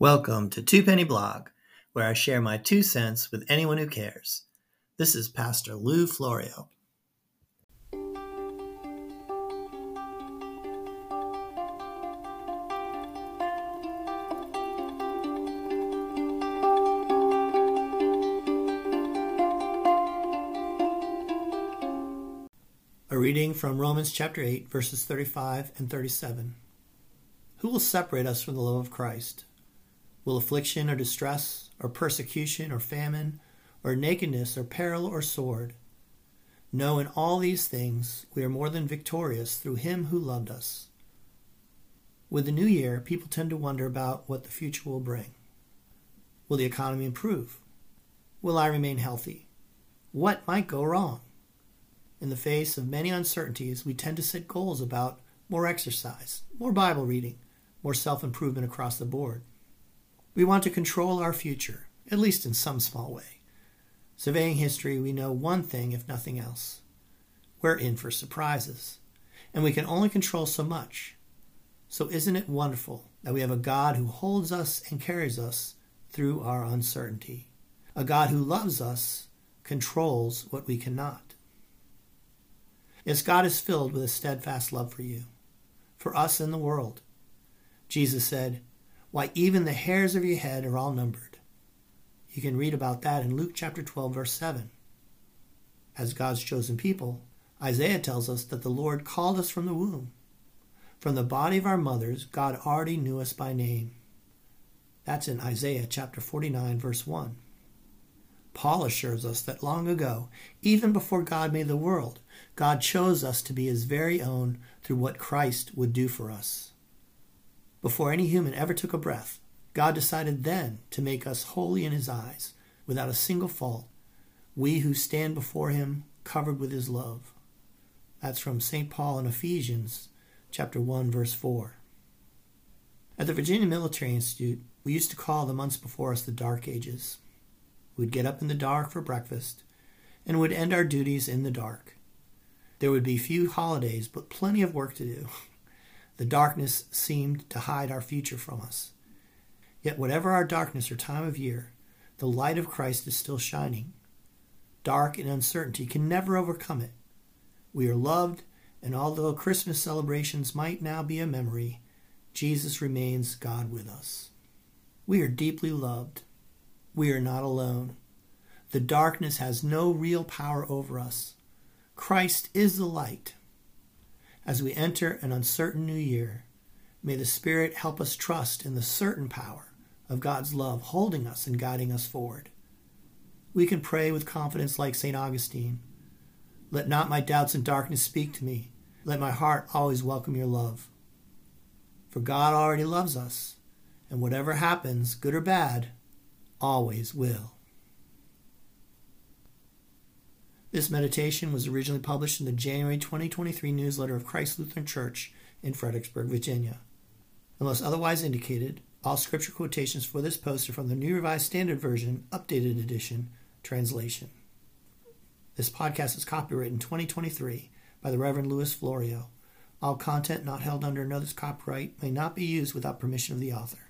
Welcome to Two Penny Blog, where I share my two cents with anyone who cares. This is Pastor Lou Florio. A reading from Romans chapter 8, verses 35 and 37. Who will separate us from the love of Christ? Will affliction or distress, or persecution or famine, or nakedness or peril or sword? No, in all these things we are more than victorious through him who loved us. With the new year, people tend to wonder about what the future will bring. Will the economy improve? Will I remain healthy? What might go wrong? In the face of many uncertainties, we tend to set goals about more exercise, more Bible reading, more self improvement across the board. We want to control our future, at least in some small way. Surveying history, we know one thing, if nothing else. We're in for surprises, and we can only control so much. So, isn't it wonderful that we have a God who holds us and carries us through our uncertainty? A God who loves us, controls what we cannot. Yes, God is filled with a steadfast love for you, for us and the world. Jesus said, why, even the hairs of your head are all numbered. You can read about that in Luke chapter 12, verse 7. As God's chosen people, Isaiah tells us that the Lord called us from the womb. From the body of our mothers, God already knew us by name. That's in Isaiah chapter 49, verse 1. Paul assures us that long ago, even before God made the world, God chose us to be his very own through what Christ would do for us. Before any human ever took a breath, God decided then to make us holy in his eyes, without a single fault, we who stand before him covered with his love. That's from St. Paul in Ephesians chapter 1 verse 4. At the Virginia Military Institute, we used to call the months before us the dark ages. We'd get up in the dark for breakfast and would end our duties in the dark. There would be few holidays, but plenty of work to do. The darkness seemed to hide our future from us. Yet, whatever our darkness or time of year, the light of Christ is still shining. Dark and uncertainty can never overcome it. We are loved, and although Christmas celebrations might now be a memory, Jesus remains God with us. We are deeply loved. We are not alone. The darkness has no real power over us. Christ is the light. As we enter an uncertain new year, may the Spirit help us trust in the certain power of God's love holding us and guiding us forward. We can pray with confidence like St. Augustine Let not my doubts and darkness speak to me. Let my heart always welcome your love. For God already loves us, and whatever happens, good or bad, always will. This meditation was originally published in the January 2023 newsletter of Christ Lutheran Church in Fredericksburg, Virginia. Unless otherwise indicated, all scripture quotations for this post are from the New Revised Standard Version, Updated Edition, translation. This podcast is copyrighted in 2023 by the Reverend Louis Florio. All content not held under another's copyright may not be used without permission of the author.